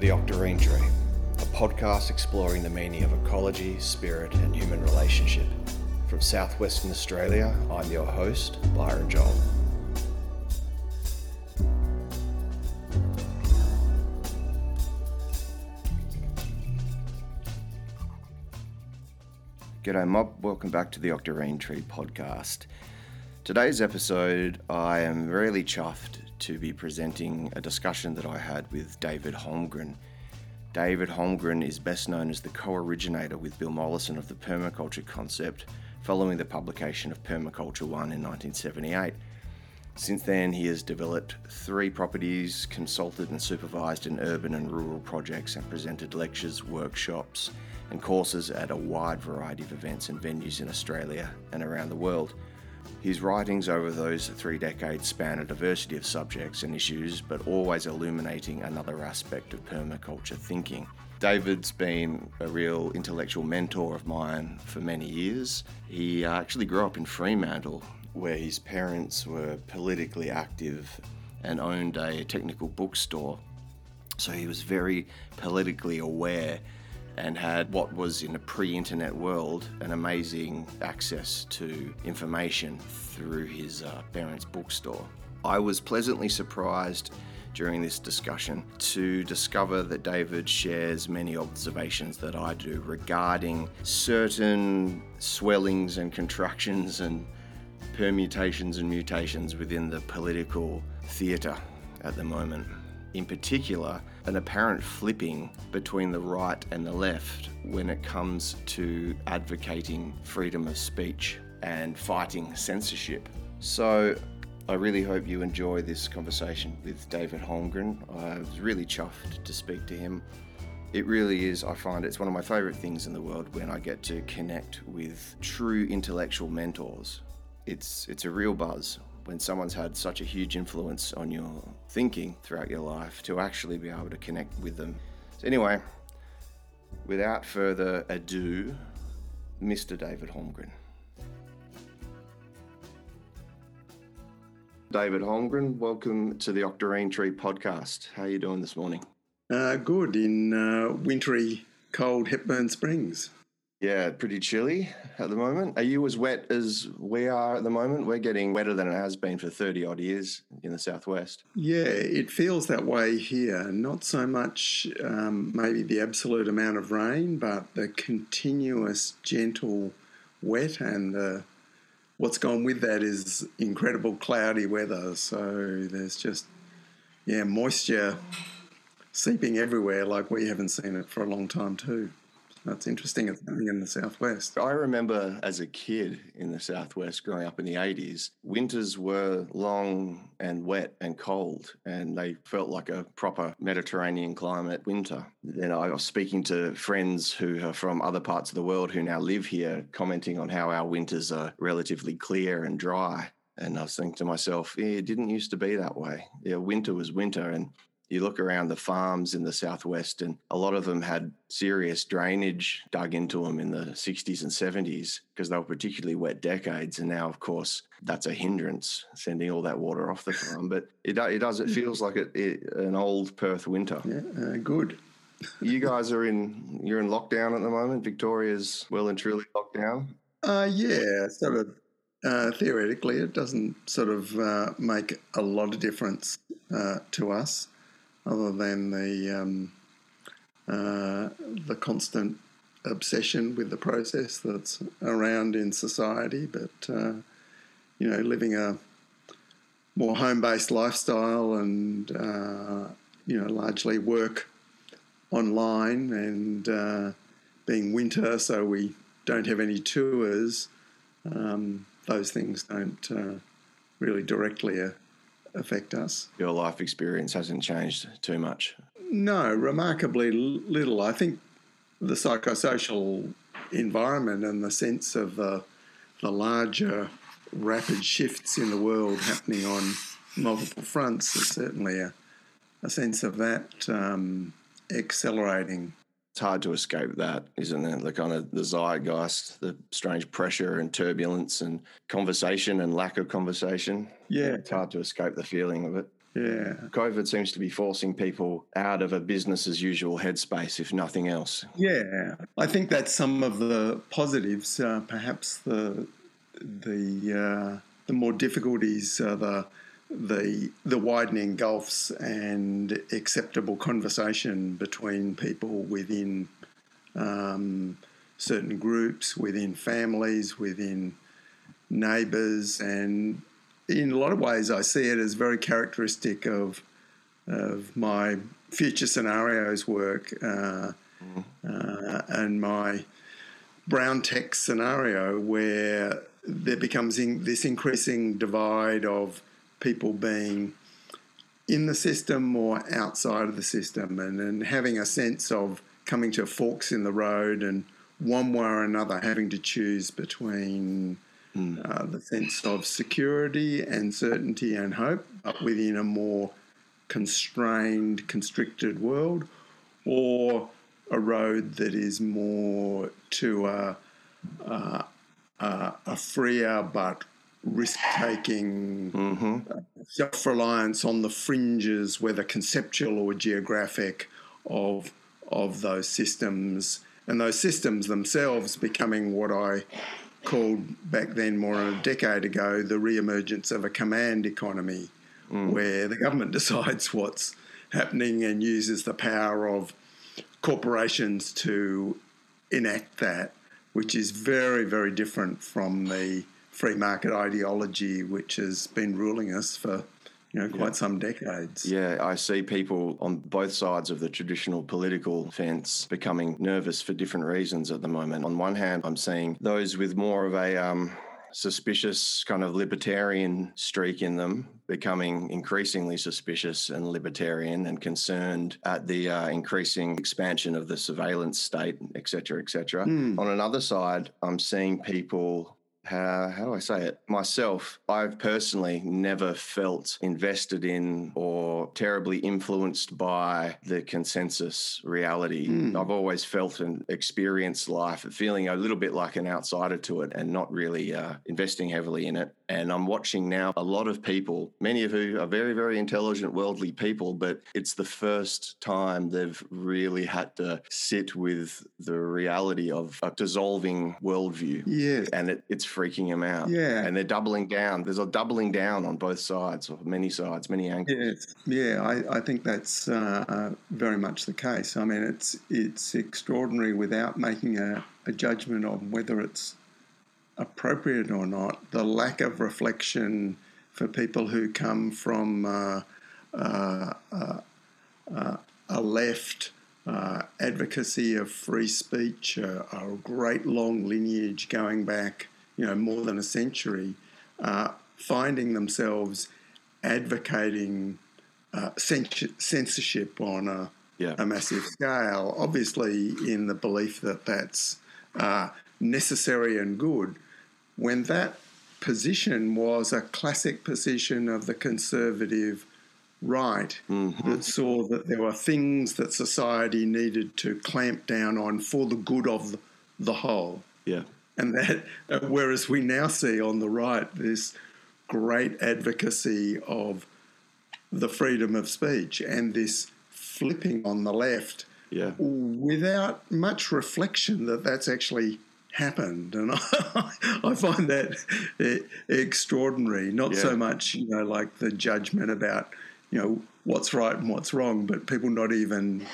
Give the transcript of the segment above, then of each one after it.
The Octarine Tree, a podcast exploring the meaning of ecology, spirit, and human relationship. From southwestern Australia, I'm your host, Byron Joel. G'day, mob. Welcome back to the Octarine Tree podcast. Today's episode, I am really chuffed to be presenting a discussion that I had with David Holmgren. David Holmgren is best known as the co originator with Bill Mollison of the permaculture concept following the publication of Permaculture 1 in 1978. Since then, he has developed three properties, consulted and supervised in urban and rural projects, and presented lectures, workshops, and courses at a wide variety of events and venues in Australia and around the world. His writings over those three decades span a diversity of subjects and issues, but always illuminating another aspect of permaculture thinking. David's been a real intellectual mentor of mine for many years. He uh, actually grew up in Fremantle, where his parents were politically active and owned a technical bookstore. So he was very politically aware and had what was in a pre internet world an amazing access to information through his uh, parents' bookstore. I was pleasantly surprised during this discussion to discover that David shares many observations that I do regarding certain swellings and contractions and permutations and mutations within the political theatre at the moment in particular, an apparent flipping between the right and the left when it comes to advocating freedom of speech and fighting censorship. So, I really hope you enjoy this conversation with David Holmgren. I was really chuffed to speak to him. It really is, I find it's one of my favourite things in the world when I get to connect with true intellectual mentors. It's, it's a real buzz when someone's had such a huge influence on your thinking throughout your life to actually be able to connect with them. So, anyway, without further ado, Mr. David Holmgren. David Holmgren, welcome to the Octarine Tree podcast. How are you doing this morning? Uh, good in uh, wintry, cold Hepburn Springs. Yeah, pretty chilly at the moment. Are you as wet as we are at the moment? We're getting wetter than it has been for 30 odd years in the southwest. Yeah, it feels that way here. Not so much um, maybe the absolute amount of rain, but the continuous gentle wet and the what's gone with that is incredible cloudy weather. So there's just yeah, moisture seeping everywhere like we haven't seen it for a long time too. That's interesting. It's happening in the Southwest. I remember as a kid in the Southwest growing up in the 80s, winters were long and wet and cold, and they felt like a proper Mediterranean climate winter. Then I was speaking to friends who are from other parts of the world who now live here, commenting on how our winters are relatively clear and dry. And I was thinking to myself, yeah, it didn't used to be that way. Yeah, winter was winter. And you look around the farms in the southwest, and a lot of them had serious drainage dug into them in the 60s and 70s because they were particularly wet decades. And now, of course, that's a hindrance, sending all that water off the farm. But it, it does, it feels like it, it, an old Perth winter. Yeah, uh, good. you guys are in, you're in lockdown at the moment. Victoria's well and truly locked down. Uh, yeah, sort of. Uh, theoretically, it doesn't sort of uh, make a lot of difference uh, to us other than the um, uh, the constant obsession with the process that's around in society. But uh, you know, living a more home-based lifestyle and uh, you know largely work online and uh, being winter, so we don't have any tours. Um, those things don't uh, really directly uh, affect us. Your life experience hasn't changed too much. No, remarkably little. I think the psychosocial environment and the sense of the, the larger rapid shifts in the world happening on multiple fronts is certainly a, a sense of that um, accelerating it's hard to escape that, isn't it? The kind of the zeitgeist, the strange pressure and turbulence and conversation and lack of conversation. Yeah. It's hard to escape the feeling of it. Yeah. COVID seems to be forcing people out of a business as usual headspace, if nothing else. Yeah, I think that's some of the positives. Uh, perhaps the the uh, the more difficulties are the the the widening gulfs and acceptable conversation between people within um, certain groups, within families, within neighbours, and in a lot of ways, I see it as very characteristic of of my future scenarios work uh, uh, and my brown tech scenario, where there becomes in, this increasing divide of people being in the system or outside of the system, and, and having a sense of coming to forks in the road and one way or another having to choose between mm. uh, the sense of security and certainty and hope, but within a more constrained, constricted world, or a road that is more to a, a, a freer but risk taking, mm-hmm. Uh, self reliance on the fringes, whether conceptual or geographic, of of those systems, and those systems themselves becoming what I called back then, more than a decade ago, the re-emergence of a command economy, mm. where the government decides what's happening and uses the power of corporations to enact that, which is very, very different from the free market ideology which has been ruling us for you know, quite yeah. some decades. Yeah, I see people on both sides of the traditional political fence becoming nervous for different reasons at the moment. On one hand, I'm seeing those with more of a um, suspicious kind of libertarian streak in them becoming increasingly suspicious and libertarian and concerned at the uh, increasing expansion of the surveillance state, et cetera, et cetera. Mm. On another side, I'm seeing people how, how do I say it? Myself, I've personally never felt invested in or terribly influenced by the consensus reality. Mm. I've always felt and experienced life feeling a little bit like an outsider to it and not really uh, investing heavily in it. And I'm watching now a lot of people, many of who are very, very intelligent, worldly people, but it's the first time they've really had to sit with the reality of a dissolving worldview. Yes. And it, it's freaking them out. Yeah. And they're doubling down. There's a doubling down on both sides, or many sides, many angles. Yes. Yeah, I, I think that's uh, uh, very much the case. I mean, it's it's extraordinary without making a, a judgment on whether it's appropriate or not, the lack of reflection for people who come from uh, uh, uh, uh a left uh, advocacy of free speech, a great long lineage going back, you know, more than a century, uh, finding themselves advocating censorship on a, yeah. a massive scale, obviously in the belief that that's necessary and good when that position was a classic position of the conservative right mm-hmm. that saw that there were things that society needed to clamp down on for the good of the whole. Yeah. And that, uh, whereas we now see on the right this great advocacy of the freedom of speech and this flipping on the left yeah. without much reflection that that's actually happened, and I, I find that extraordinary. Not yeah. so much, you know, like the judgment about you know what's right and what's wrong, but people not even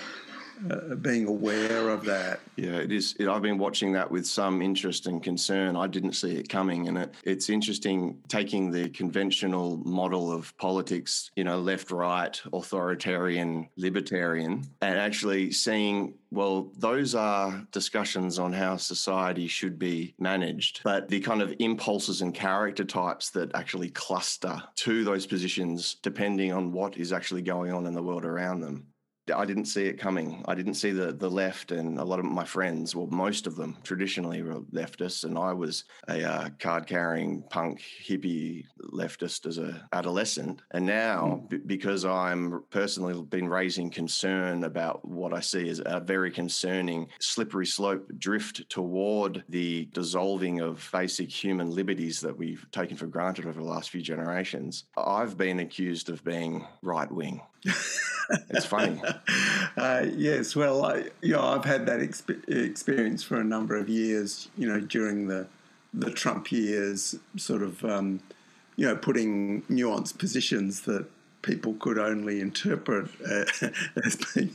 uh, being aware of that. Yeah, it is. It, I've been watching that with some interest and concern. I didn't see it coming, and it, it's interesting taking the conventional model of politics, you know, left, right, authoritarian, libertarian, and actually seeing well, those are discussions on how society should be managed. But the kind of impulses and character types that actually cluster to those positions, depending on what is actually going on in the world around them, I didn't see it coming. I didn't see the the left and a lot of my friends, well, most of them traditionally were leftists, and I was a uh, card carrying punk hippie leftist as a adolescent. And now, mm. b- because I'm personally been raising concern about what I see as a very concerning slippery slope drift toward the dissolving of basic human liberties that we've taken for granted over the last few generations, I've been accused of being right wing. It's funny. Uh, yes, well, I, you know, I've had that exp- experience for a number of years. You know, during the the Trump years, sort of, um, you know, putting nuanced positions that people could only interpret uh, as being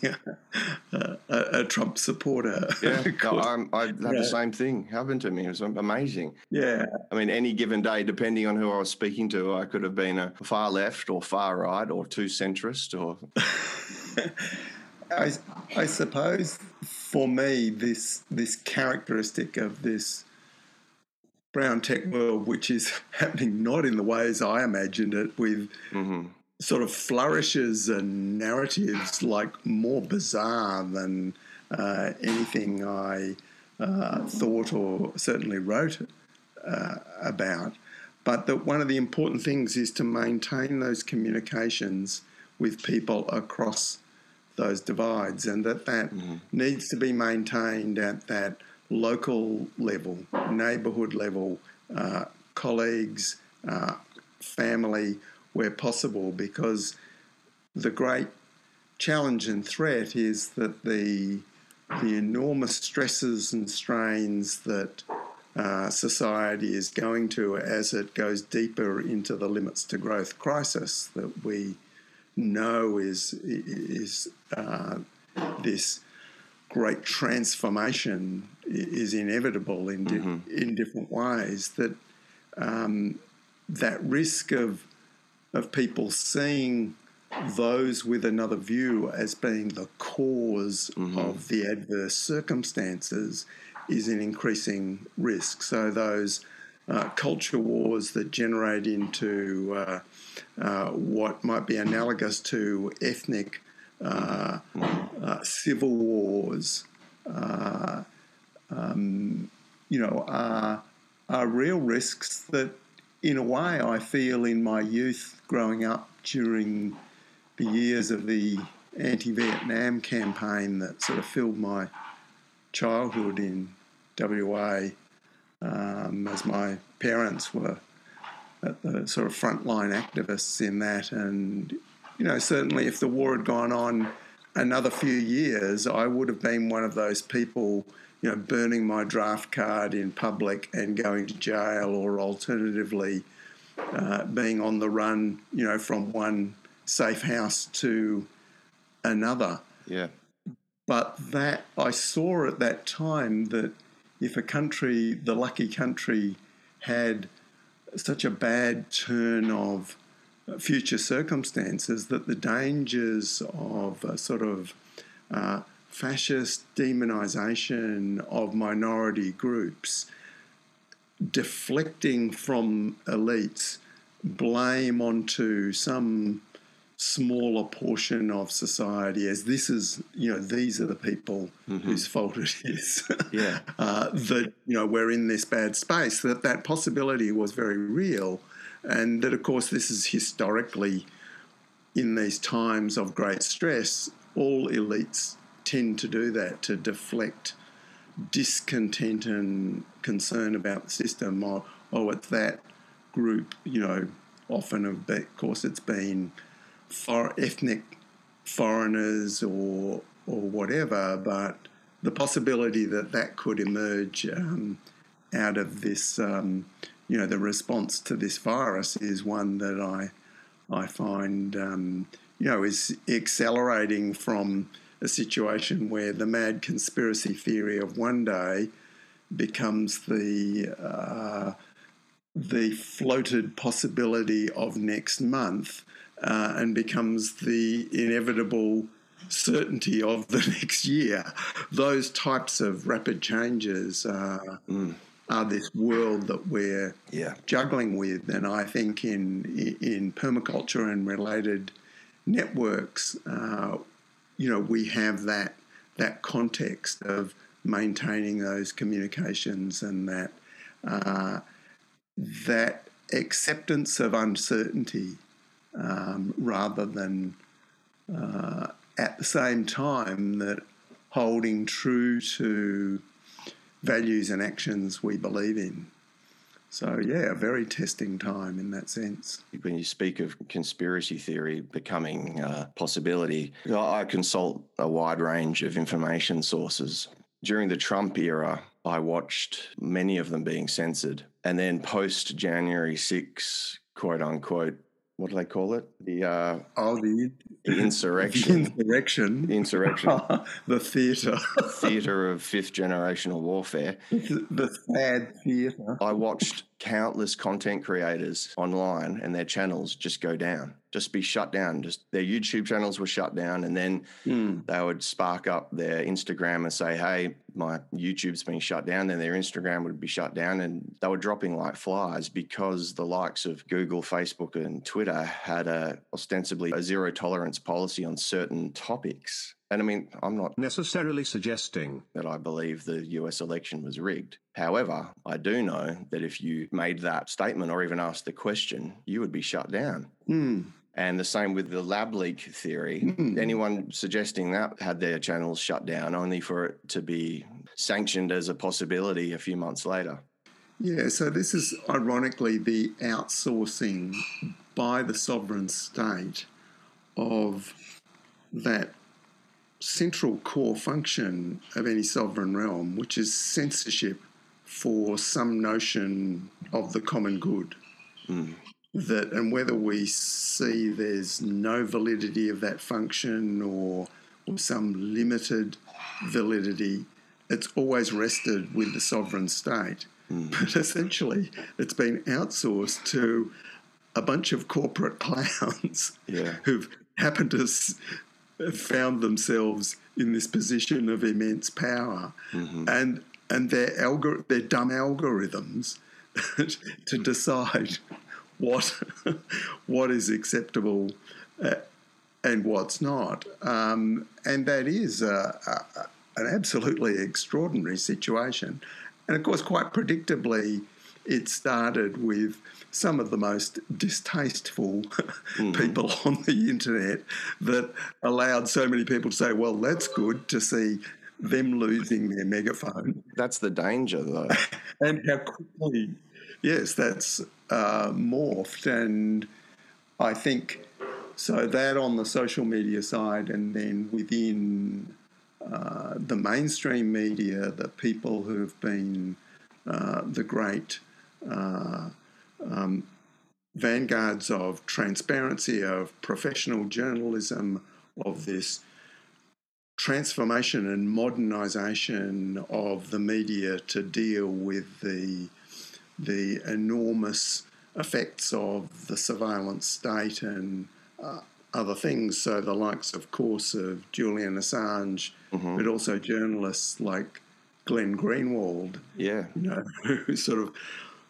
a, a, a, Trump supporter. Yeah, no, i had yeah. the same thing happen to me. It was amazing. Yeah. I mean, any given day, depending on who I was speaking to, I could have been a far left or far right or too centrist or. I, I suppose for me, this this characteristic of this brown tech world, which is happening not in the ways I imagined it, with mm-hmm sort of flourishes and narratives like more bizarre than uh, anything I uh, thought or certainly wrote uh, about. But that one of the important things is to maintain those communications with people across those divides, and that that mm-hmm. needs to be maintained at that local level, neighbourhood level, uh, colleagues, uh, family where possible because the great challenge and threat is that the the enormous stresses and strains that uh, society is going to as it goes deeper into the limits to growth crisis that we know is is uh, this great transformation is inevitable in di- mm-hmm. in different ways that um, that risk of of people seeing those with another view as being the because mm-hmm. of the adverse circumstances is an increasing risk. So those uh, culture wars that generate into uh, uh, what might be analogous to ethnic uh, uh, civil wars, uh, um, you know, are, are real risks that in a way, I feel in my youth growing up during the years of the anti Vietnam campaign that sort of filled my childhood in WA, um, as my parents were the sort of frontline activists in that. And, you know, certainly if the war had gone on another few years, I would have been one of those people you know, burning my draft card in public and going to jail, or alternatively, uh, being on the run, you know, from one safe house to another. Yeah. But that I saw at that time that if a country, the lucky country, had such a bad turn of future circumstances, that the dangers of a sort of uh, fascist demonization of minority groups, deflecting from elites blame onto some smaller portion of society as this is you know these are the people mm-hmm. whose fault it is yeah uh, that you know we're in this bad space that that possibility was very real and that of course this is historically in these times of great stress all elites tend to do that to deflect discontent and concern about the system. Or, oh, it's that group, you know, often of, course it's been for ethnic foreigners or or whatever, but the possibility that that could emerge um, out of this, um, you know, the response to this virus is one that I I find um, you know is accelerating from a situation where the mad conspiracy theory of one day becomes the uh, the floated possibility of next month uh, and becomes the inevitable certainty of the next year. Those types of rapid changes uh, mm. are this world that we're yeah. juggling with, and I think in in permaculture and related networks, uh, you know, we have that that context of maintaining those communications and that uh, that acceptance of uncertainty um, rather than uh, at the same time that holding true to values and actions we believe in. So, yeah, a very testing time in that sense. When you speak of conspiracy theory becoming a possibility, I consult a wide range of information sources. During the Trump era, I watched many of them being censored. And then post January 6, quote unquote, what do they call it? The uh, oh, the, the insurrection. The insurrection. The insurrection. the theatre. theatre of fifth generational warfare. The sad theatre. I watched countless content creators online and their channels just go down, just be shut down. Just their YouTube channels were shut down, and then mm. they would spark up their Instagram and say, "Hey, my YouTube's been shut down." Then their Instagram would be shut down, and they were dropping like flies because the likes of Google, Facebook, and Twitter had a ostensibly a zero tolerance policy on certain topics. And I mean, I'm not necessarily suggesting that I believe the US election was rigged. However, I do know that if you made that statement or even asked the question, you would be shut down. Mm. And the same with the lab leak theory. Mm. Anyone suggesting that had their channels shut down only for it to be sanctioned as a possibility a few months later. Yeah, so this is ironically the outsourcing by the sovereign state of that central core function of any sovereign realm, which is censorship for some notion of the common good. Mm. That and whether we see there's no validity of that function or, or some limited validity, it's always rested with the sovereign state. Mm. But essentially, it's been outsourced to a bunch of corporate clowns yeah. who've happened to found themselves in this position of immense power, mm-hmm. and and their algor- their dumb algorithms to decide what what is acceptable uh, and what's not, um, and that is a, a, an absolutely extraordinary situation, and of course, quite predictably, it started with some of the most distasteful mm-hmm. people on the internet that allowed so many people to say, well, that's good to see them losing their megaphone. That's the danger, though. and how quickly, yes, that's uh, morphed. And I think so that on the social media side, and then within uh, the mainstream media, the people who have been uh, the great uh, um, vanguards of transparency, of professional journalism, of this transformation and modernization of the media to deal with the the enormous effects of the surveillance state and uh, other things. So the likes, of course, of Julian Assange, mm-hmm. but also journalists like Glenn Greenwald. Yeah, you know, who sort of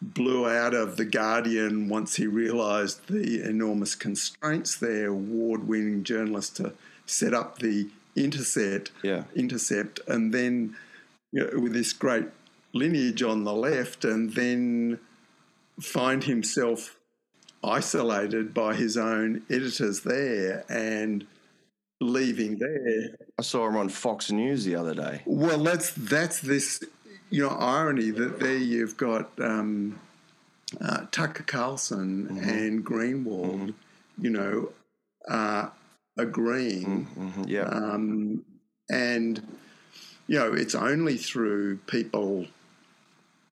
blew out of The Guardian once he realised the enormous constraints there, award winning journalist to set up the Intercept, yeah. Intercept, and then you know, with this great lineage on the left, and then find himself isolated by his own editors there and leaving there. I saw him on Fox News the other day. Well, that's that's this you know irony that there you've got um, uh, Tucker Carlson mm-hmm. and Greenwald, mm-hmm. you know, uh, agreeing. Mm-hmm. Yeah. Um, and you know, it's only through people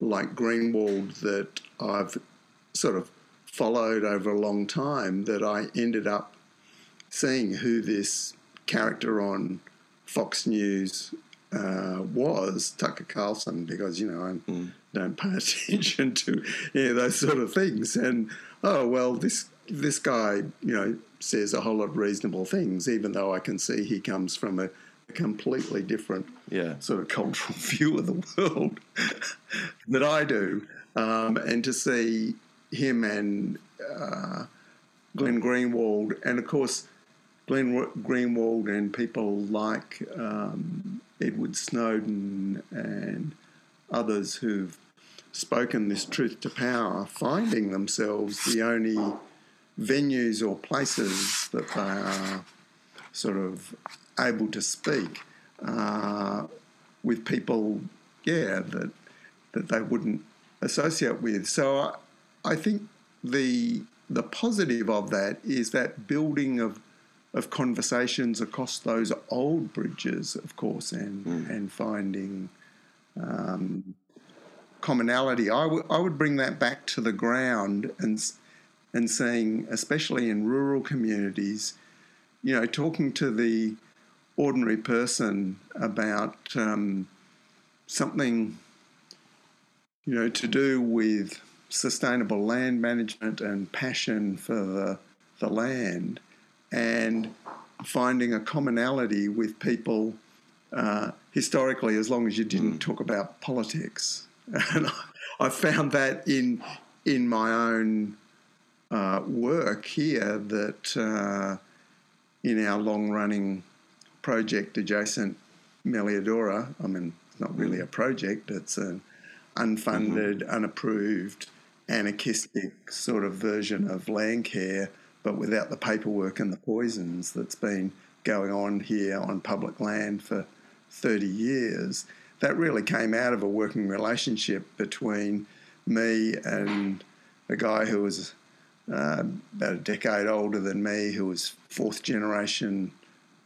like Greenwald that I've sort of followed over a long time that I ended up seeing who this character on Fox News uh, was Tucker Carlson because you know I mm. don't pay attention to those sort of things. And oh well, this this guy you know says a whole lot of reasonable things, even though I can see he comes from a, a completely different yeah. sort of cultural view of the world that I do. Um, and to see him and uh, Glenn Greenwald, and of course Glenn Greenwald and people like um, Edward Snowden and others who've spoken this truth to power, finding themselves the only venues or places that they are sort of able to speak uh, with people, yeah, that that they wouldn't associate with. So I, I think the the positive of that is that building of of conversations across those old bridges, of course, and mm. and finding um, commonality. I, w- I would bring that back to the ground and and saying, especially in rural communities, you know, talking to the ordinary person about um, something, you know, to do with sustainable land management and passion for the, the land and finding a commonality with people uh, historically as long as you didn't mm. talk about politics. And I found that in in my own uh, work here that uh, in our long running project adjacent Melliodora, I mean, it's not really a project, it's an unfunded, mm-hmm. unapproved anarchistic sort of version of land care, but without the paperwork and the poisons that's been going on here on public land for 30 years. That really came out of a working relationship between me and a guy who was uh, about a decade older than me, who was fourth generation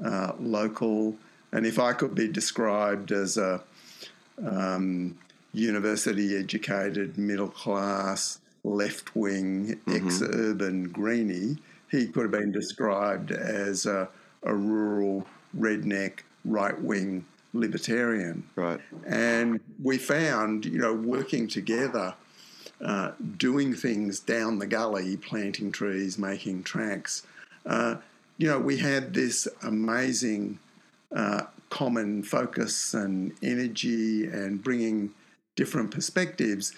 uh, local. And if I could be described as a um, university educated, middle class, left wing, mm-hmm. ex urban greenie, he could have been described as a, a rural, redneck, right wing libertarian. Right. And we found, you know, working together, uh, doing things down the gully, planting trees, making tracks, uh, you know, we had this amazing uh, common focus and energy and bringing different perspectives,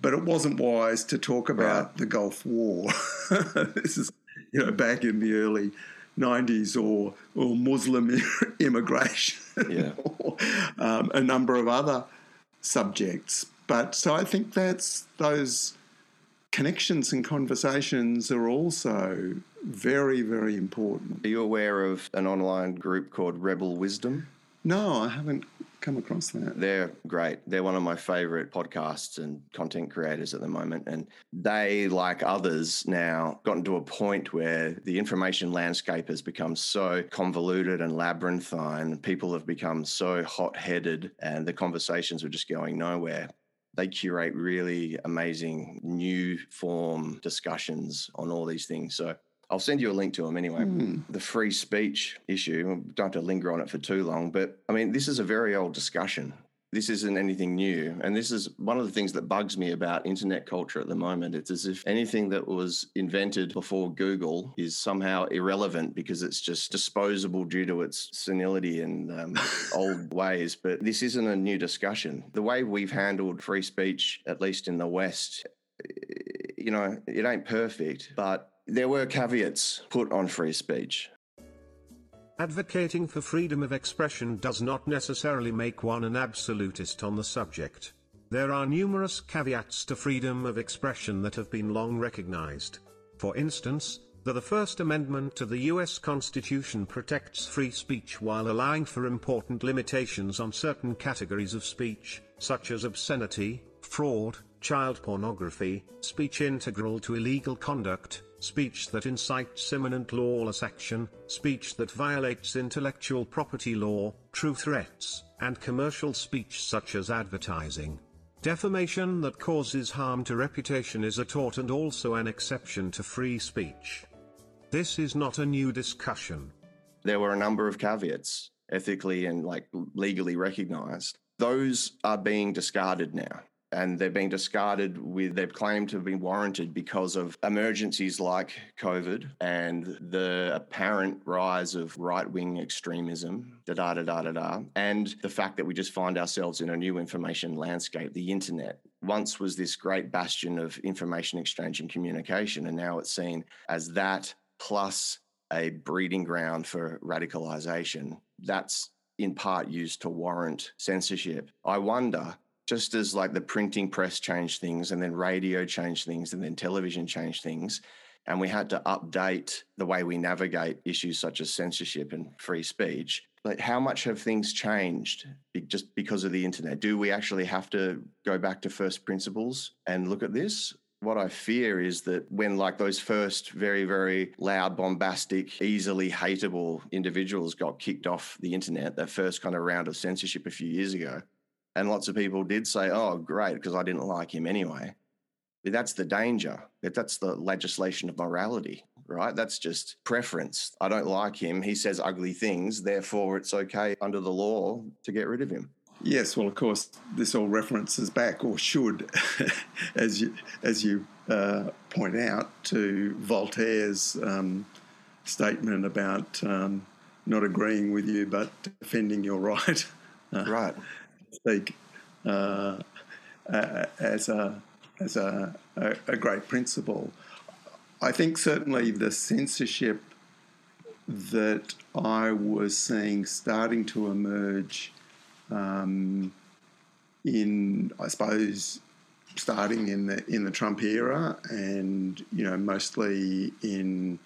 but it wasn't wise to talk about right. the Gulf War. this is, you know, back in the early 90s or, or Muslim immigration, yeah. or um, a number of other subjects. But so I think that's those connections and conversations are also very, very important. Are you aware of an online group called Rebel Wisdom? No, I haven't come across that. They're great. They're one of my favorite podcasts and content creators at the moment. And they, like others now, gotten to a point where the information landscape has become so convoluted and labyrinthine. People have become so hot headed, and the conversations are just going nowhere they curate really amazing new form discussions on all these things. So I'll send you a link to them anyway. Mm. The free speech issue, don't have to linger on it for too long, but I mean, this is a very old discussion. This isn't anything new. And this is one of the things that bugs me about internet culture at the moment. It's as if anything that was invented before Google is somehow irrelevant because it's just disposable due to its senility and um, old ways. But this isn't a new discussion. The way we've handled free speech, at least in the West, you know, it ain't perfect, but there were caveats put on free speech. Advocating for freedom of expression does not necessarily make one an absolutist on the subject. There are numerous caveats to freedom of expression that have been long recognized. For instance, that the First Amendment to the U.S. Constitution protects free speech while allowing for important limitations on certain categories of speech, such as obscenity, fraud, child pornography, speech integral to illegal conduct, speech that incites imminent lawless action, speech that violates intellectual property law, true threats, and commercial speech such as advertising. Defamation that causes harm to reputation is a tort and also an exception to free speech. This is not a new discussion. There were a number of caveats, ethically and like legally recognized. Those are being discarded now and they're being discarded with they've claimed to have been warranted because of emergencies like COVID and the apparent rise of right wing extremism, da da da da da da, and the fact that we just find ourselves in a new information landscape, the internet. Once was this great bastion of information exchange and communication, and now it's seen as that plus a breeding ground for radicalization. That's in part used to warrant censorship. I wonder, just as like the printing press changed things and then radio changed things and then television changed things, and we had to update the way we navigate issues such as censorship and free speech. Like, how much have things changed just because of the internet? Do we actually have to go back to first principles and look at this? What I fear is that when, like, those first very, very loud, bombastic, easily hateable individuals got kicked off the internet, that first kind of round of censorship a few years ago, and lots of people did say, oh, great, because I didn't like him anyway. But That's the danger. That's the legislation of morality, right? That's just preference. I don't like him. He says ugly things. Therefore, it's okay under the law to get rid of him. Yes, well, of course, this all references back, or should, as you as you uh, point out, to Voltaire's um, statement about um, not agreeing with you but defending your right. Right. Speak uh, as a as a, a, great principle. I think certainly the censorship that I was seeing starting to emerge um, in, I suppose, starting in the in the Trump era, and you know, mostly in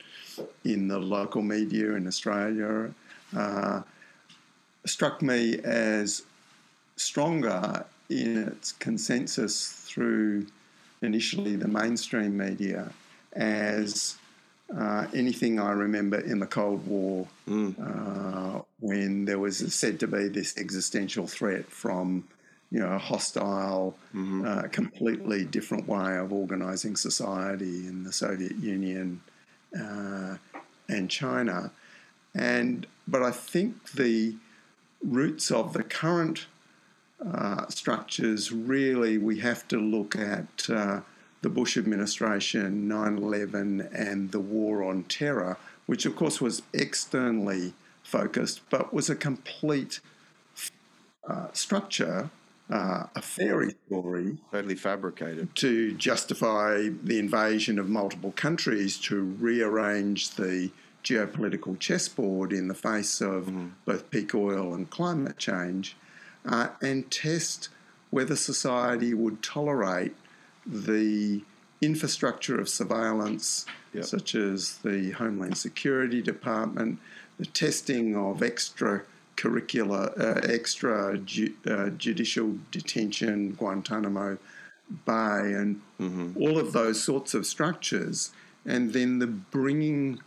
in the local media in Australia, uh, struck me as stronger in its consensus through initially the mainstream media as uh, anything I remember in the Cold War mm. uh, when there was said to be this existential threat from you know a hostile, mm-hmm. uh, completely different way of organising society in the Soviet Union uh, and China, and but I think the roots of the current uh, structures, really, we have to look at uh, the Bush administration, 9 11, and the war on terror, which, of course, was externally focused, but was a complete uh, structure, uh, a fairy story. Totally fabricated. To justify the invasion of multiple countries, to rearrange the geopolitical chessboard in the face of mm-hmm. both peak oil and climate change uh, and test whether society would tolerate the infrastructure of surveillance, yep. such as the Homeland Security Department, the testing of extra curricular, uh, extra ju- uh, judicial detention, Guantanamo Bay, and mm-hmm. all of those sorts of structures, and then the bringing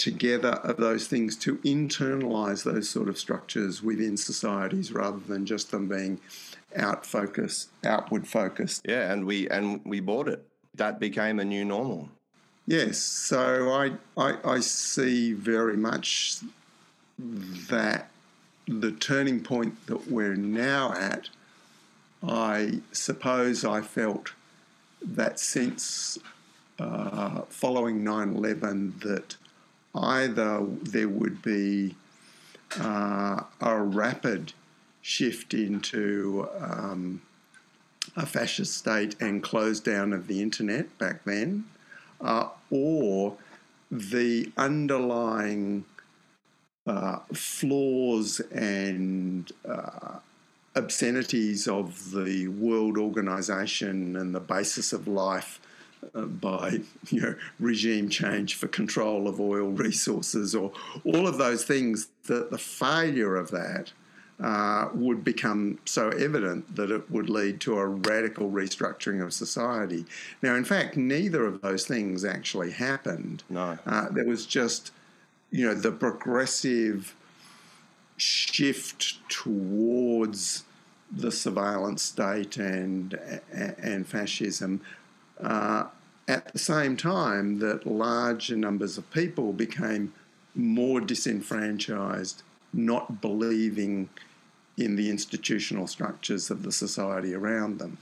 together of those things to internalize those sort of structures within societies rather than just them being out focused, outward focused. Yeah, and we and we bought it. That became a new normal. Yes, so I I, I see very much that the turning point that we're now at. I suppose I felt that since uh, following 9 11 that either there would be uh, a rapid shift into um, a fascist state and close down of the internet back then, uh, or the underlying uh, flaws and uh, obscenities of the world organization and the basis of life uh, by you know regime change for control of oil resources or all of those things that the failure of that uh, would become so evident that it would lead to a radical restructuring of society. Now, in fact, neither of those things actually happened. No, uh, there was just you know the progressive shift towards the surveillance state and and fascism uh, at the same time that larger numbers of people became more disenfranchised, not believing in the institutional structures of the society around them.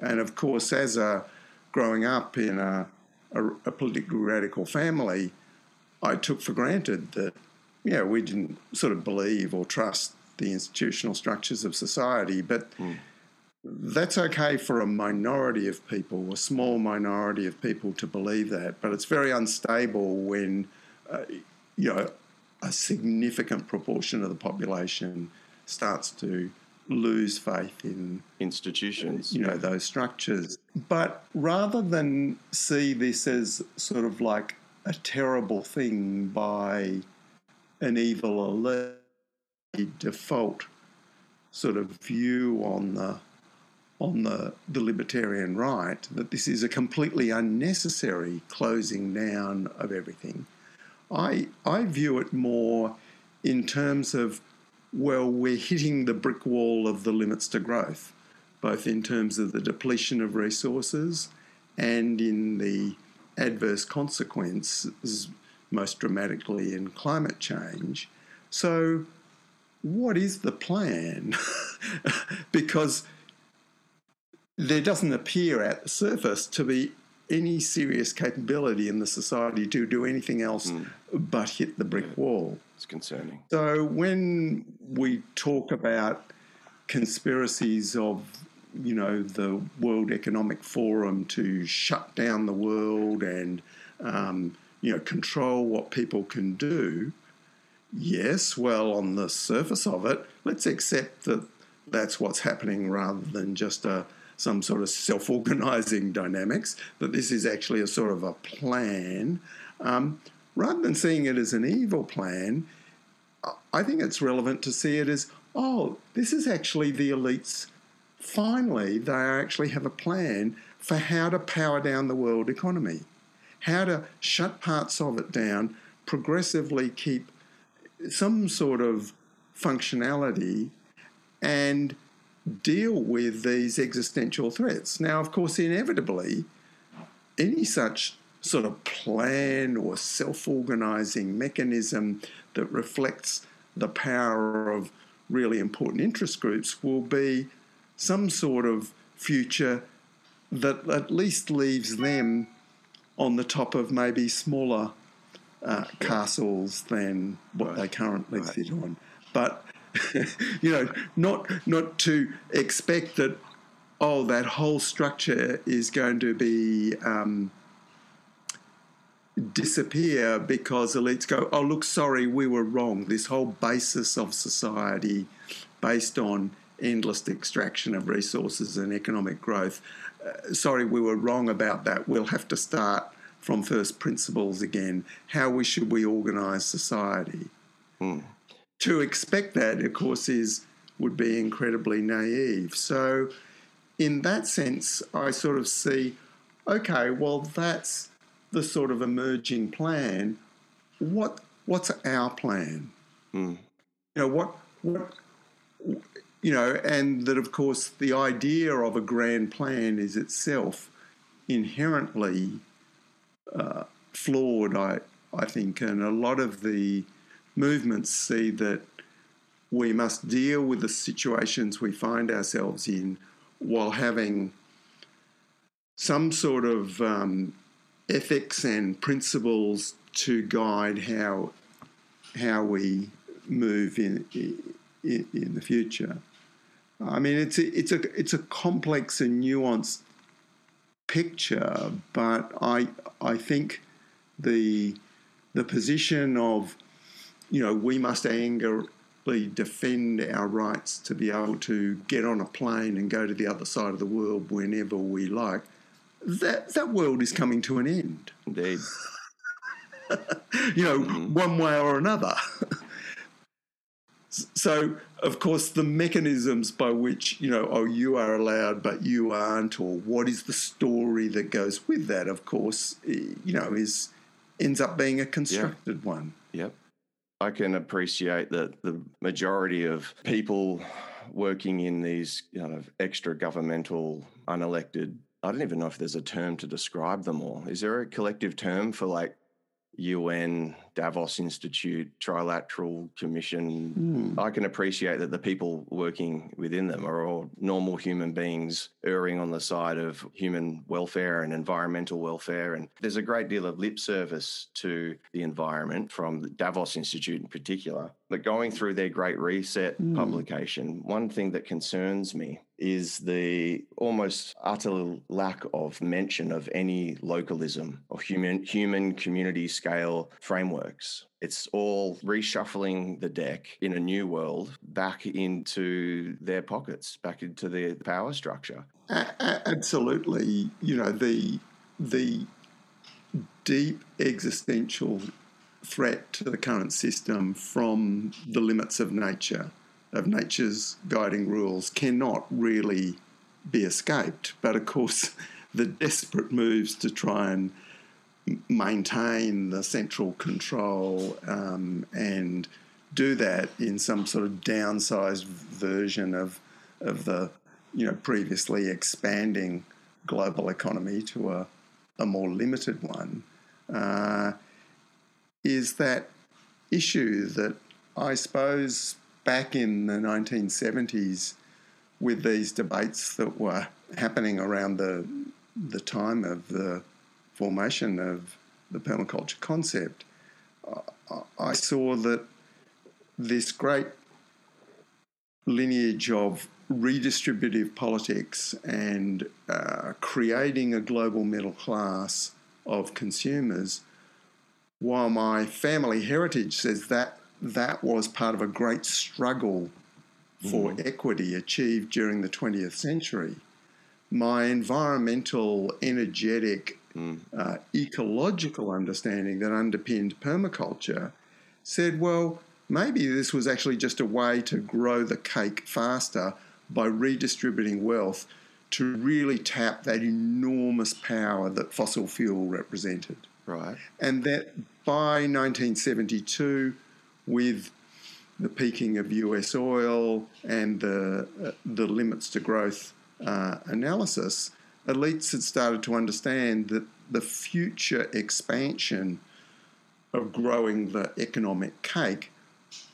And of course, as a growing up in a, a, a politically radical family, I took for granted that, yeah, we didn't sort of believe or trust the institutional structures of society. But mm that's okay for a minority of people, a small minority of people to believe that, but it's very unstable when uh, you know, a significant proportion of the population starts to lose faith in institutions, you know, those structures. But rather than see this as sort of like a terrible thing by an evil elite, default sort of view on the on the, the libertarian right that this is a completely unnecessary closing down of everything. I I view it more in terms of well, we're hitting the brick wall of the limits to growth, both in terms of the depletion of resources and in the adverse consequences, most dramatically in climate change. So, what is the plan? because there doesn't appear at the surface to be any serious capability in the society to do anything else mm. but hit the brick wall. It's concerning. So when we talk about conspiracies of you know the World Economic Forum to shut down the world and um, you know control what people can do. Yes, well, on the surface of it, let's accept that that's what's happening rather than just a some sort of self-organizing dynamics. That this is actually a sort of a plan. Um, rather than seeing it as an evil plan, I think it's relevant to see it as oh, this is actually the elites. Finally, they actually have a plan for how to power down the world economy, how to shut parts of it down, progressively keep some sort of functionality, and deal with these existential threats. Now, of course, inevitably, any such sort of plan or self organizing mechanism that reflects the power of really important interest groups will be some sort of future that at least leaves them on the top of maybe smaller uh, castles than what right. they currently right. sit on. But you know, not not to expect that oh that whole structure is going to be um, disappear because elites go, oh, look, sorry, we were wrong. This whole basis of society based on endless extraction of resources and economic growth, uh, sorry, we were wrong about that. We'll have to start from first principles again. How we should we organise society? Mm. To expect that, of course, is would be incredibly naive. So, in that sense, I sort of see, okay, well, that's the sort of emerging plan, what what's our plan? Mm. You know what what you know, and that of course the idea of a grand plan is itself inherently uh, flawed. I I think, and a lot of the movements see that we must deal with the situations we find ourselves in while having some sort of um, ethics and principles to guide how how we move in in, in the future. I mean, it's a, it's a it's a complex and nuanced picture, but I I think the the position of you know we must angrily defend our rights to be able to get on a plane and go to the other side of the world whenever we like that that world is coming to an end. Indeed. you know, mm-hmm. one way or another. so, of course, the mechanisms by which, you know, oh, you are allowed, but you aren't, or what is the story that goes with that, of course, you know, is ends up being a constructed yeah. one. Yep. I can appreciate that the majority of people working in these kind of extra governmental, unelected I don't even know if there's a term to describe them all. Is there a collective term for like UN, Davos Institute, Trilateral Commission? Mm. I can appreciate that the people working within them are all normal human beings erring on the side of human welfare and environmental welfare. And there's a great deal of lip service to the environment from the Davos Institute in particular. But going through their Great Reset mm. publication, one thing that concerns me is the almost utter lack of mention of any localism or human human community scale frameworks. It's all reshuffling the deck in a new world back into their pockets, back into the power structure. Absolutely, you know the the deep existential threat to the current system from the limits of nature of nature's guiding rules cannot really be escaped. But of course, the desperate moves to try and maintain the central control um, and do that in some sort of downsized version of of the you know previously expanding global economy to a, a more limited one uh, is that issue that I suppose back in the 1970s with these debates that were happening around the the time of the formation of the permaculture concept, I saw that this great lineage of redistributive politics and uh, creating a global middle class of consumers, while my family heritage says that that was part of a great struggle for mm. equity achieved during the 20th century. My environmental, energetic, mm. uh, ecological understanding that underpinned permaculture said, well, maybe this was actually just a way to grow the cake faster by redistributing wealth to really tap that enormous power that fossil fuel represented. Right. And that by 1972, with the peaking of US oil and the, uh, the limits to growth uh, analysis, elites had started to understand that the future expansion of growing the economic cake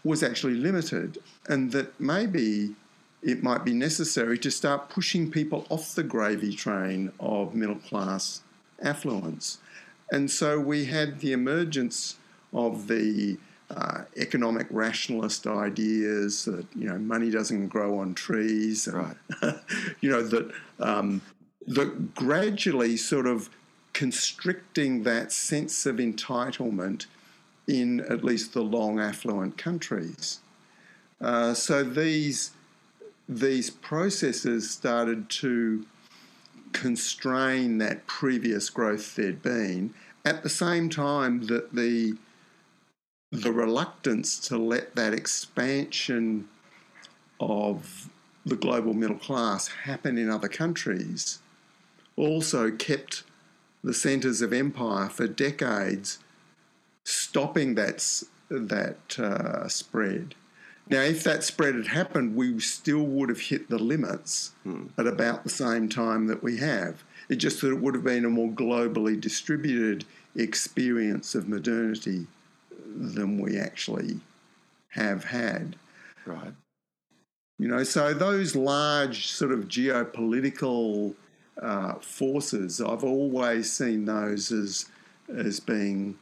was actually limited, and that maybe it might be necessary to start pushing people off the gravy train of middle class affluence. And so we had the emergence of the uh, economic rationalist ideas that you know money doesn't grow on trees, and, right? you know that um, that gradually sort of constricting that sense of entitlement in at least the long affluent countries. Uh, so these these processes started to constrain that previous growth there'd been at the same time that the the reluctance to let that expansion of the global middle class happen in other countries also kept the centres of empire for decades stopping that, that uh, spread. Now, if that spread had happened, we still would have hit the limits hmm. at about the same time that we have. It just that it would have been a more globally distributed experience of modernity than we actually have had. Right. You know, so those large sort of geopolitical uh, forces, I've always seen those as as being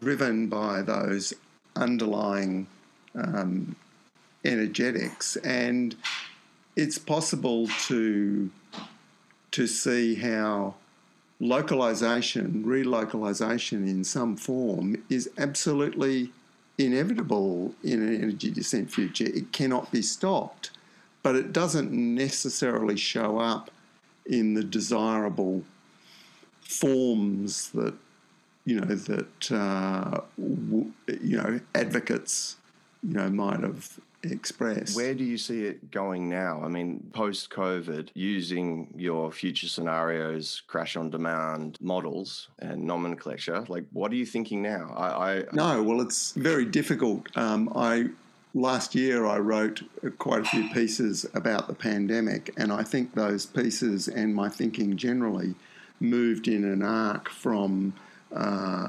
driven by those underlying um, energetics, and it's possible to to see how localization, relocalization in some form is absolutely inevitable in an energy descent future. It cannot be stopped, but it doesn't necessarily show up in the desirable forms that you know that uh, you know advocates you know might have express. Where do you see it going now? I mean, post COVID, using your future scenarios, crash on demand models and nomenclature, like what are you thinking now? I, I no, well, it's very difficult. Um, I last year I wrote quite a few pieces about the pandemic, and I think those pieces and my thinking generally moved in an arc from uh,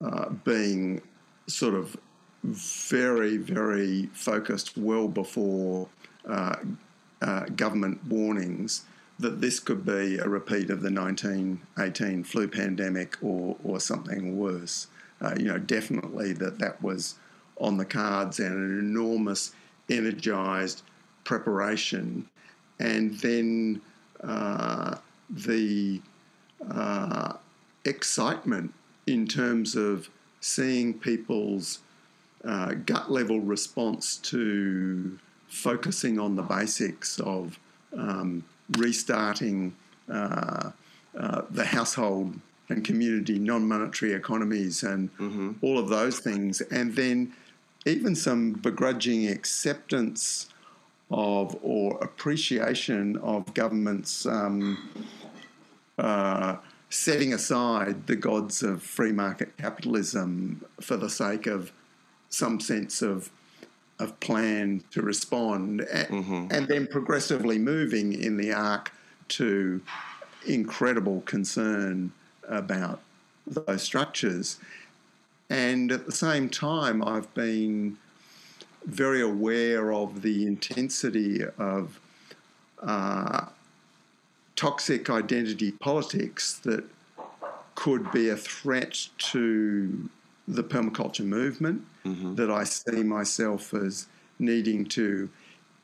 uh, being sort of very, very focused well before uh, uh, government warnings that this could be a repeat of the 1918 flu pandemic or, or something worse. Uh, you know, definitely that that was on the cards and an enormous, energized preparation, and then uh, the uh, excitement in terms of seeing people's uh, gut level response to focusing on the basics of um, restarting uh, uh, the household and community non monetary economies and mm-hmm. all of those things. And then even some begrudging acceptance of or appreciation of governments um, uh, setting aside the gods of free market capitalism for the sake of some sense of of plan to respond, mm-hmm. and then progressively moving in the arc to incredible concern about those structures. And at the same time, I've been very aware of the intensity of uh, toxic identity politics that could be a threat to the permaculture movement, mm-hmm. that I see myself as needing to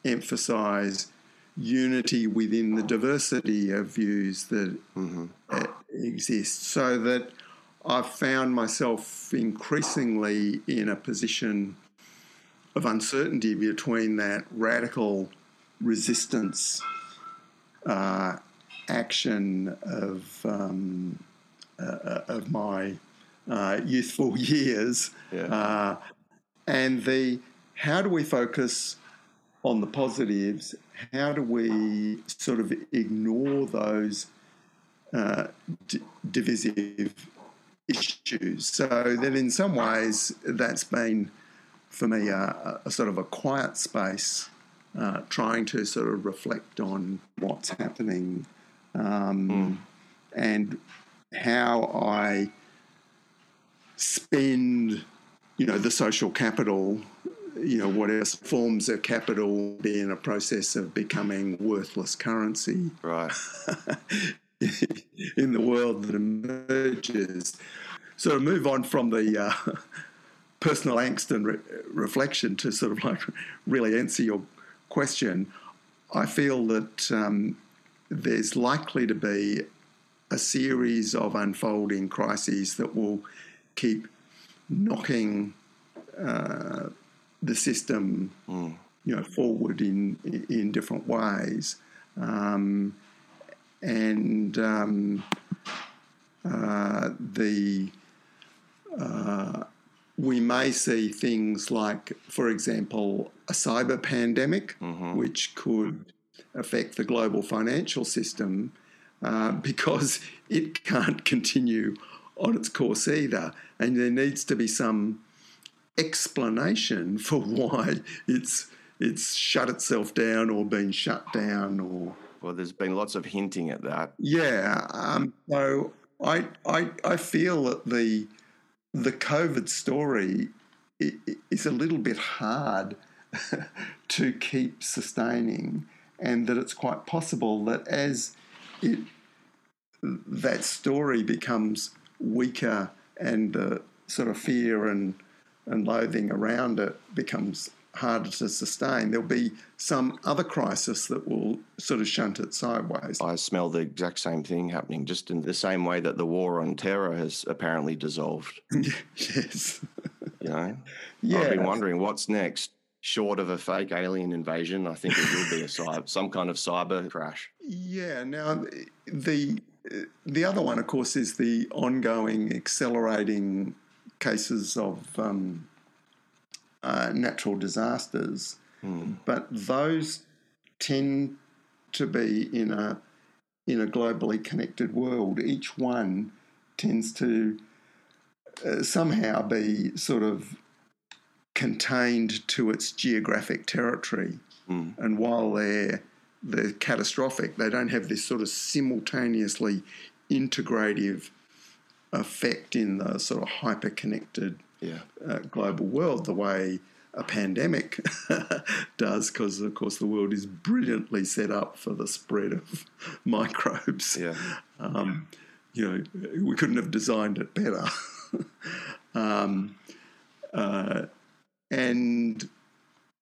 emphasize unity within the diversity of views that mm-hmm. exist, so that I've found myself increasingly in a position of uncertainty between that radical resistance uh, action of um, uh, of my uh, youthful years, yeah. Uh, and the how do we focus on the positives? How do we sort of ignore those uh, d- divisive issues? So that in some ways, that's been for me a, a sort of a quiet space, uh, trying to sort of reflect on what's happening um, mm. and how I spend, you know, the social capital you know, whatever forms of capital be in a process of becoming worthless currency. Right. in the world that emerges. So to move on from the uh, personal angst and re- reflection to sort of like really answer your question, I feel that um, there's likely to be a series of unfolding crises that will keep knocking uh, the system, mm. you know, forward in in different ways, um, and um, uh, the uh, we may see things like, for example, a cyber pandemic, mm-hmm. which could affect the global financial system uh, because it can't continue on its course either, and there needs to be some explanation for why it's it's shut itself down or been shut down or well there's been lots of hinting at that. Yeah um, so I, I i feel that the the covid story is a little bit hard to keep sustaining and that it's quite possible that as it that story becomes weaker and the sort of fear and and loathing around it becomes harder to sustain, there'll be some other crisis that will sort of shunt it sideways. I smell the exact same thing happening, just in the same way that the war on terror has apparently dissolved. yes. you know? Yeah. I've been wondering what's next. Short of a fake alien invasion, I think it will be a cyber, some kind of cyber crash. Yeah. Now, the the other one, of course, is the ongoing accelerating cases of um, uh, natural disasters, mm. but those tend to be in a in a globally connected world. Each one tends to uh, somehow be sort of contained to its geographic territory, mm. and while they're they're catastrophic, they don't have this sort of simultaneously integrative effect in the sort of hyper connected yeah. uh, global world the way a pandemic does, because of course the world is brilliantly set up for the spread of microbes. Yeah. Um, you know, we couldn't have designed it better. um, uh, and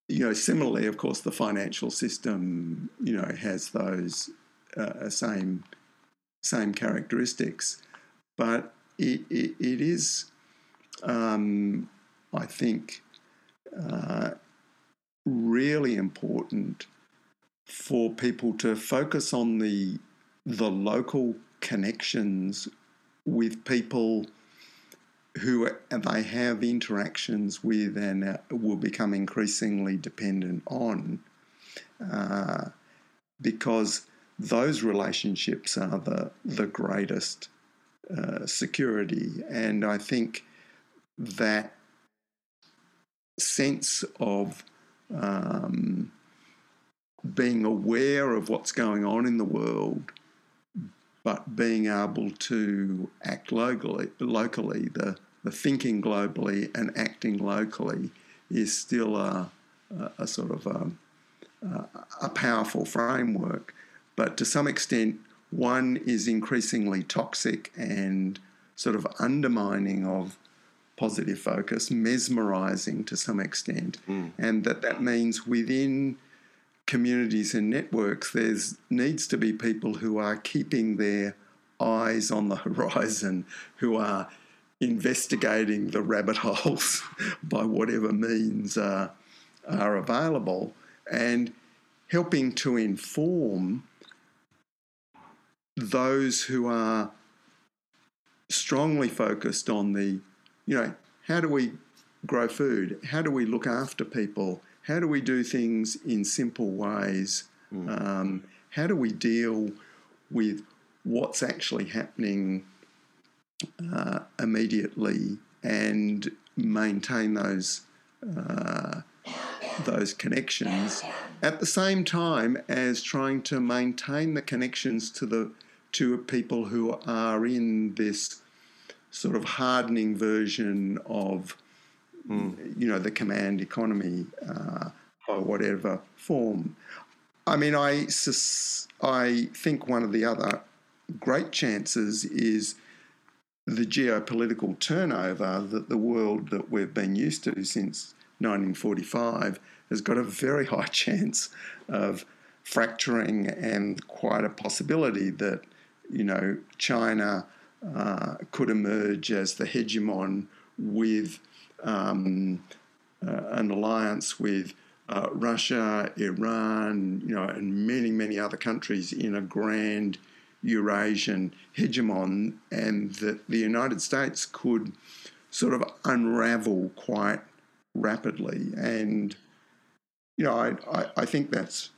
you know, similarly, of course, the financial system, you know, has those uh, same same characteristics, but it, it, it is, um, I think, uh, really important for people to focus on the the local connections with people who they have interactions with and uh, will become increasingly dependent on uh, because those relationships are the, the greatest uh, security. And I think that sense of um, being aware of what's going on in the world, but being able to act locally, locally the, the thinking globally and acting locally is still a, a, a sort of a, a powerful framework. But to some extent, one is increasingly toxic and sort of undermining of positive focus, mesmerizing to some extent, mm. and that that means within communities and networks, there's needs to be people who are keeping their eyes on the horizon, who are investigating the rabbit holes by whatever means uh, are available, and helping to inform those who are strongly focused on the, you know, how do we grow food? How do we look after people? How do we do things in simple ways? Mm. Um, how do we deal with what's actually happening uh, immediately and maintain those uh, those connections at the same time as trying to maintain the connections to the to people who are in this sort of hardening version of, mm. you know, the command economy uh, or whatever form. I mean, I, I think one of the other great chances is the geopolitical turnover that the world that we've been used to since 1945 has got a very high chance of fracturing and quite a possibility that you know, China uh, could emerge as the hegemon with um, uh, an alliance with uh, Russia, Iran, you know, and many, many other countries in a grand Eurasian hegemon, and that the United States could sort of unravel quite rapidly. And, you know, I, I, I think that's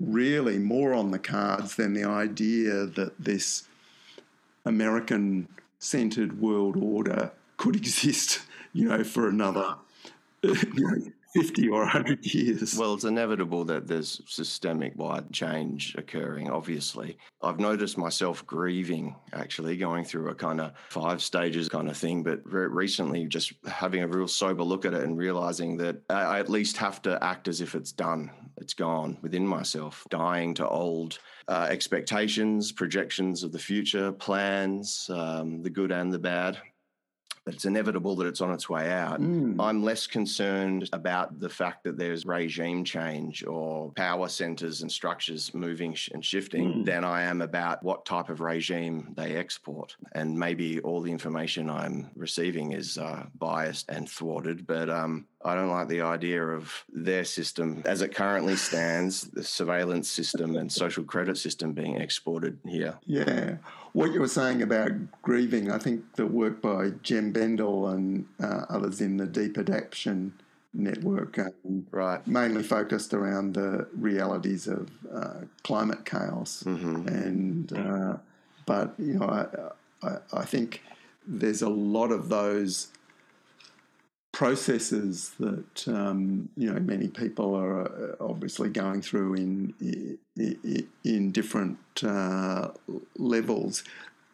really more on the cards than the idea that this American centered world order could exist, you know, for another 50 or 100 years. Well, it's inevitable that there's systemic wide change occurring, obviously. I've noticed myself grieving, actually, going through a kind of five stages kind of thing, but recently just having a real sober look at it and realizing that I at least have to act as if it's done, it's gone within myself, dying to old uh, expectations, projections of the future, plans, um, the good and the bad but it's inevitable that it's on its way out. Mm. I'm less concerned about the fact that there's regime change or power centers and structures moving and shifting mm. than I am about what type of regime they export. And maybe all the information I'm receiving is uh, biased and thwarted, but um, I don't like the idea of their system as it currently stands, the surveillance system and social credit system being exported here. Yeah. What you were saying about grieving, I think the work by Jem Bendell and uh, others in the Deep Adaptation Network um, right. mainly focused around the realities of uh, climate chaos. Mm-hmm. And, uh, but, you know, I, I, I think there's a lot of those processes that um, you know many people are uh, obviously going through in in, in different uh, levels.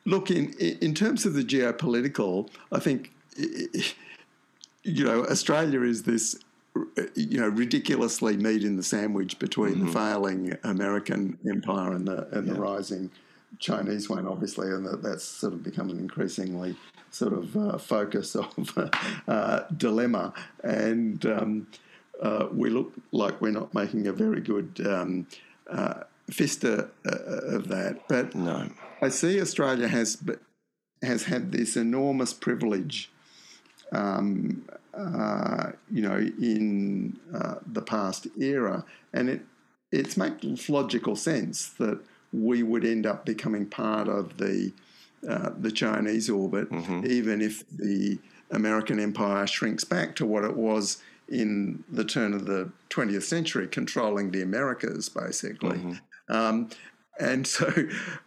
Look, in in terms of the geopolitical, I think you know Australia is this you know ridiculously meat in the sandwich between mm-hmm. the failing American empire and the and yeah. the rising Chinese one, obviously, and that, that's sort of become an increasingly sort of uh, focus of uh, dilemma. And um, uh, we look like we're not making a very good um, uh, fista uh, of that. But No. I see Australia has has had this enormous privilege, um, uh, you know, in uh, the past era, and it it makes logical sense that we would end up becoming part of the uh, the Chinese orbit, even if the American empire shrinks back to what it was in the turn of the 20th century, controlling the Americas, basically. Um, and so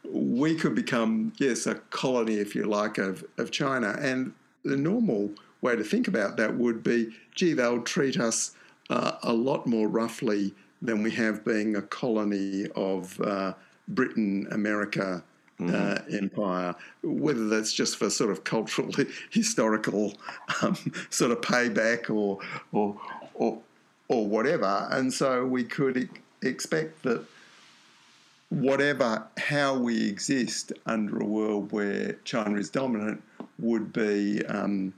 we could become, yes, a colony, if you like, of, of China. And the normal way to think about that would be gee, they'll treat us uh, a lot more roughly than we have being a colony of uh, Britain, America, uh, empire, whether that's just for sort of cultural, historical um, sort of payback or, or, or, or whatever. And so we could e- expect that whatever, how we exist under a world where China is dominant would be um,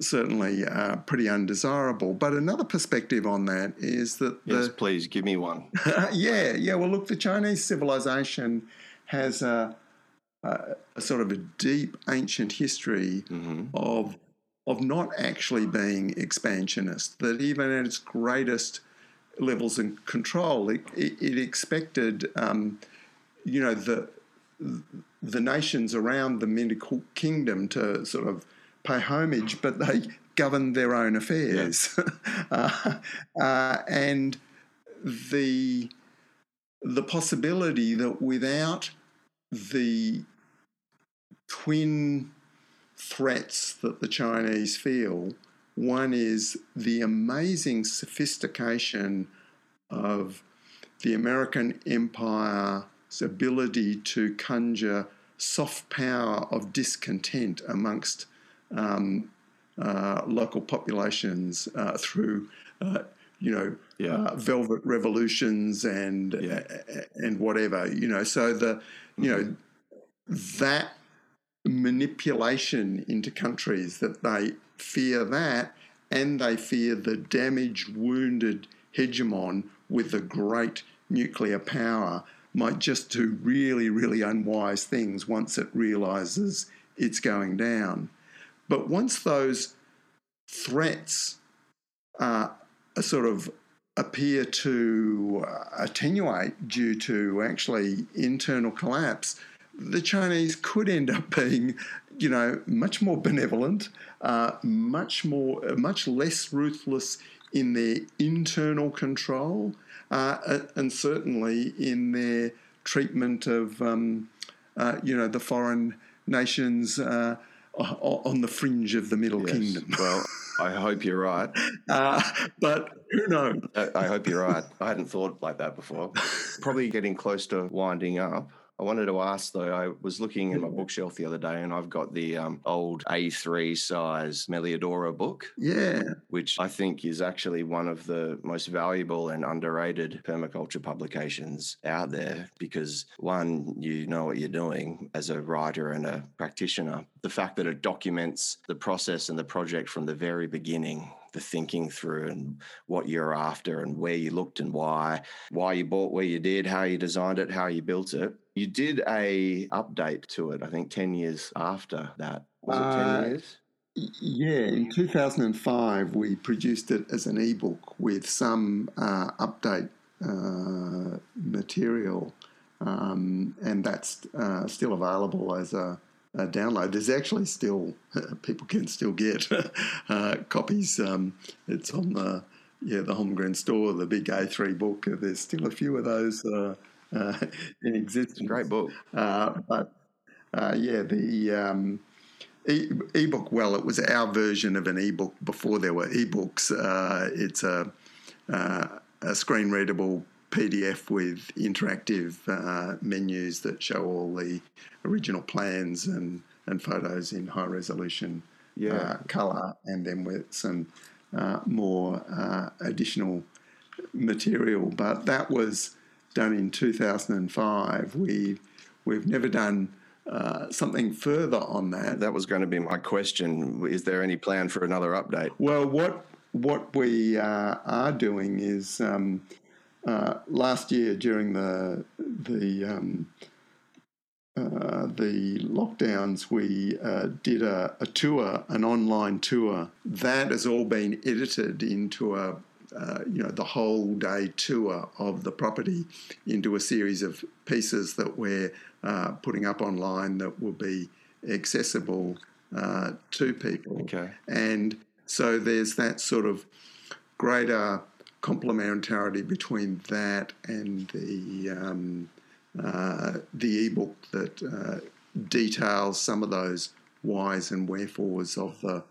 certainly uh, pretty undesirable. But another perspective on that is that the, Yes, please give me one. yeah, yeah. Well, look, the Chinese civilization has a, a, a sort of a deep ancient history of of not actually being expansionist. That even at its greatest levels of control, it, it, it expected, um, you know, the the nations around the Ming Kingdom to sort of pay homage, but they govern their own affairs, uh, uh, and the the possibility that without the twin threats that the Chinese feel, one is the amazing sophistication of the American empire's ability to conjure soft power of discontent amongst um, uh, local populations uh, through, uh, you know, Yeah. uh, velvet revolutions and Yeah. and whatever, you know. So the, you know, that manipulation into countries that they fear that, and they fear the damaged, wounded hegemon with a great nuclear power might just do really, really unwise things once it realizes it's going down. But once those threats uh, sort of appear to uh, attenuate due to actually internal collapse, the Chinese could end up being, you know, much more benevolent, uh, much more, much less ruthless in their internal control, uh, and certainly in their treatment of, um, uh, you know, the foreign nations uh, on the fringe of the Middle Yes. Kingdom. Well, I hope you're right. Uh, but who knows? I I hope you're right. I hadn't thought like that before. Probably getting close to winding up. I wanted to ask though, I was looking in my bookshelf the other day and I've got the um, old A3 size Melliodora book, Yeah. which I think is actually one of the most valuable and underrated permaculture publications out there because one, you know what you're doing as a writer and a practitioner. The fact that it documents the process and the project from the very beginning, the thinking through and what you're after and where you looked and why, why you bought where you did, how you designed it, how you built it. You did a update to it, I think 10 years after that. Was it 10 Uh, years? Yeah, in 2005, we produced it as an ebook with some uh, update uh, material, um, and that's uh, still available as a, a download. There's actually still people can still get uh, copies. Um, it's on the yeah the Holmgren store, the big A3 book. There's still a few of those uh, uh, in existence. Great book. Uh, but uh, yeah, the um, e- ebook. Well, it was our version of an ebook before there were ebooks. Uh, it's a, uh, a screen readable PDF with interactive uh, menus that show all the original plans and, and photos in high resolution Yeah. uh, color, and then with some uh, more uh, additional material. But that was done in 2005. We we've never done uh, something further on that. That was going to be my question. Is there any plan for another update? Well, what what we uh, are doing is um, uh, last year during the the um, uh, the lockdowns, we uh, did a, a, tour, an online tour. That has all been edited into a, uh, you know, the whole day tour of the property into a series of pieces that we're uh, putting up online that will be accessible uh, to people. Okay. And so there's that sort of greater complementarity between that and the um, uh, the ebook that uh, details some of those whys and wherefores of the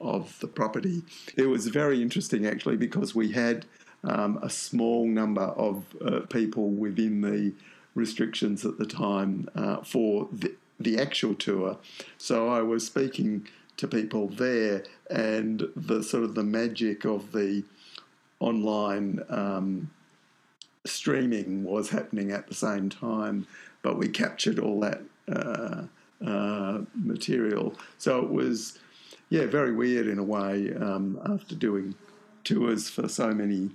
of the property. It was very interesting actually because we had um, a small number of uh, people within the restrictions at the time uh, for the, the actual tour. So I was speaking to people there, and the sort of the magic of the online um, streaming was happening at the same time, but we captured all that uh, uh, material. So it was, yeah, very weird in a way um, after doing tours for so many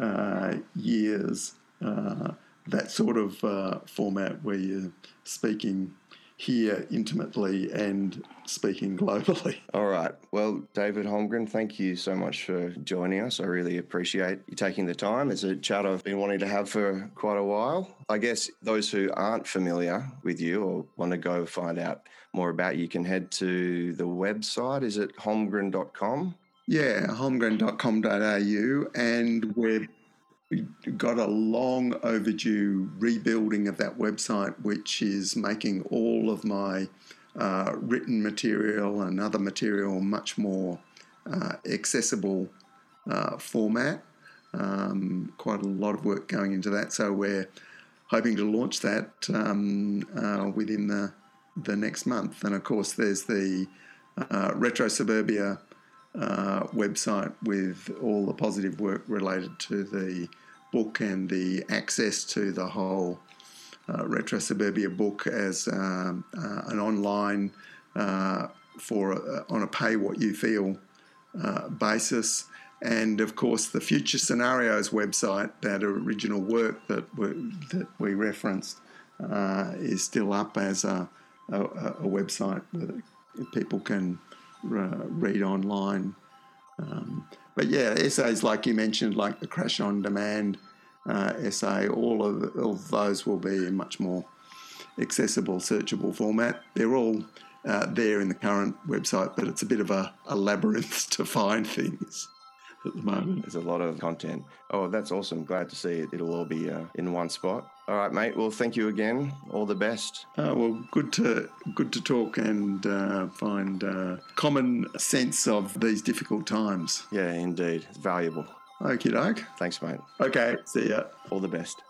uh, years. Uh, that sort of uh, format where you're speaking here intimately and speaking globally. All right. Well, David Holmgren, thank you so much for joining us. I really appreciate you taking the time. It's a chat I've been wanting to have for quite a while. I guess those who aren't familiar with you or want to go find out more about you can head to the website. Is it holmgren.com? Yeah, holmgren.com.au. And we're we got a long overdue rebuilding of that website, which is making all of my uh, written material and other material much more uh, accessible uh, format. Um, quite a lot of work going into that, so we're hoping to launch that um, uh, within the the next month. And of course, there's the uh, Retro Suburbia uh, website with all the positive work related to the book and the access to the whole uh, Retro Suburbia book as um, uh, an online uh, for uh, on a pay what you feel basis. And of course, the Future Scenarios website, that original work that we, that we referenced, is still up as a, a, a website where people can read online. Um, but yeah, essays like you mentioned, like the Crash on Demand uh, essay, all of, of those will be in much more accessible, searchable format. They're all uh, there in the current website, but it's a bit of a, a labyrinth to find things at the moment. There's a lot of content. Oh, that's awesome. Glad to see it. It'll all be uh, in one spot. All right, mate. Well, thank you again. All the best. Uh, well, good to good to talk and uh, find uh, common sense of these difficult times. Yeah, indeed. It's valuable. Okie doke. Thanks, mate. Okay, see ya. All the best.